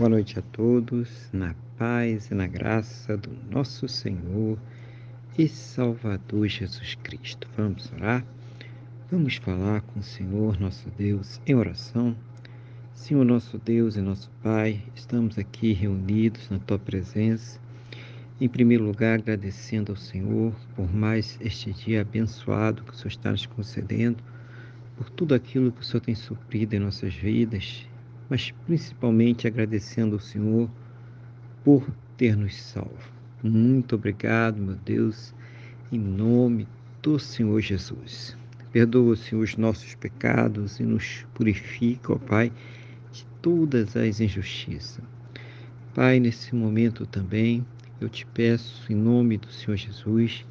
Boa noite a todos, na paz e na graça do nosso Senhor e Salvador Jesus Cristo. Vamos orar? Vamos falar com o Senhor nosso Deus em oração. Senhor nosso Deus e nosso Pai, estamos aqui reunidos na Tua presença. Em primeiro lugar, agradecendo ao Senhor por mais este dia abençoado que o Senhor está nos concedendo, por tudo aquilo que o Senhor tem suprido em nossas vidas mas principalmente agradecendo ao Senhor por ter nos salvo. Muito obrigado, meu Deus, em nome do Senhor Jesus. Perdoa, Senhor, os nossos pecados e nos purifica, ó Pai, de todas as injustiças. Pai, nesse momento também, eu te peço, em nome do Senhor Jesus,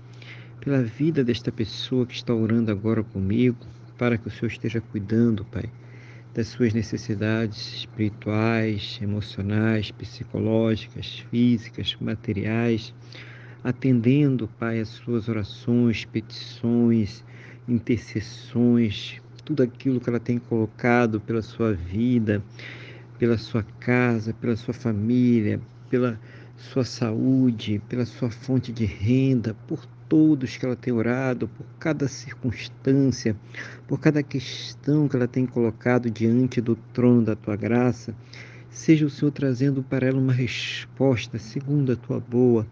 pela vida desta pessoa que está orando agora comigo, para que o Senhor esteja cuidando, Pai, das suas necessidades espirituais, emocionais, psicológicas, físicas, materiais, atendendo, Pai, as suas orações, petições, intercessões, tudo aquilo que ela tem colocado pela sua vida, pela sua casa, pela sua família, pela sua saúde, pela sua fonte de renda, por todos que ela tem orado, por cada circunstância, por cada questão que ela tem colocado diante do trono da tua graça. Seja o Senhor trazendo para ela uma resposta segundo a tua boa,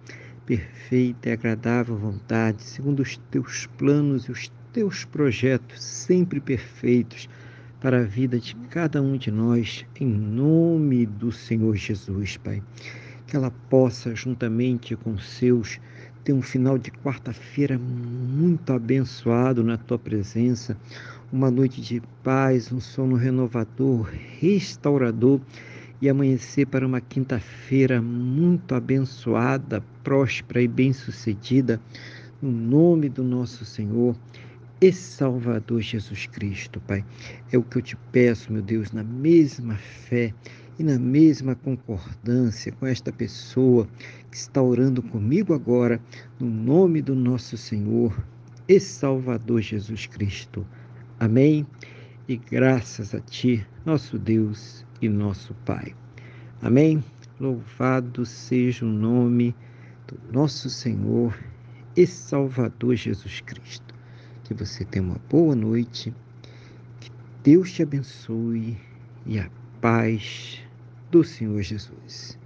perfeita e agradável vontade, segundo os teus planos e os teus projetos sempre perfeitos para a vida de cada um de nós, em nome do Senhor Jesus, Pai. Que ela possa, juntamente com seus ter um final de quarta-feira muito abençoado na tua presença, uma noite de paz, um sono renovador, restaurador e amanhecer para uma quinta-feira muito abençoada, próspera e bem-sucedida, no nome do nosso Senhor e Salvador Jesus Cristo, Pai. É o que eu te peço, meu Deus, na mesma fé e na mesma concordância com esta pessoa que está orando comigo agora, no nome do nosso Senhor e Salvador Jesus Cristo. Amém. E graças a Ti, nosso Deus e nosso Pai. Amém. Louvado seja o nome do nosso Senhor e Salvador Jesus Cristo. Que você tenha uma boa noite, que Deus te abençoe e a paz do Senhor Jesus.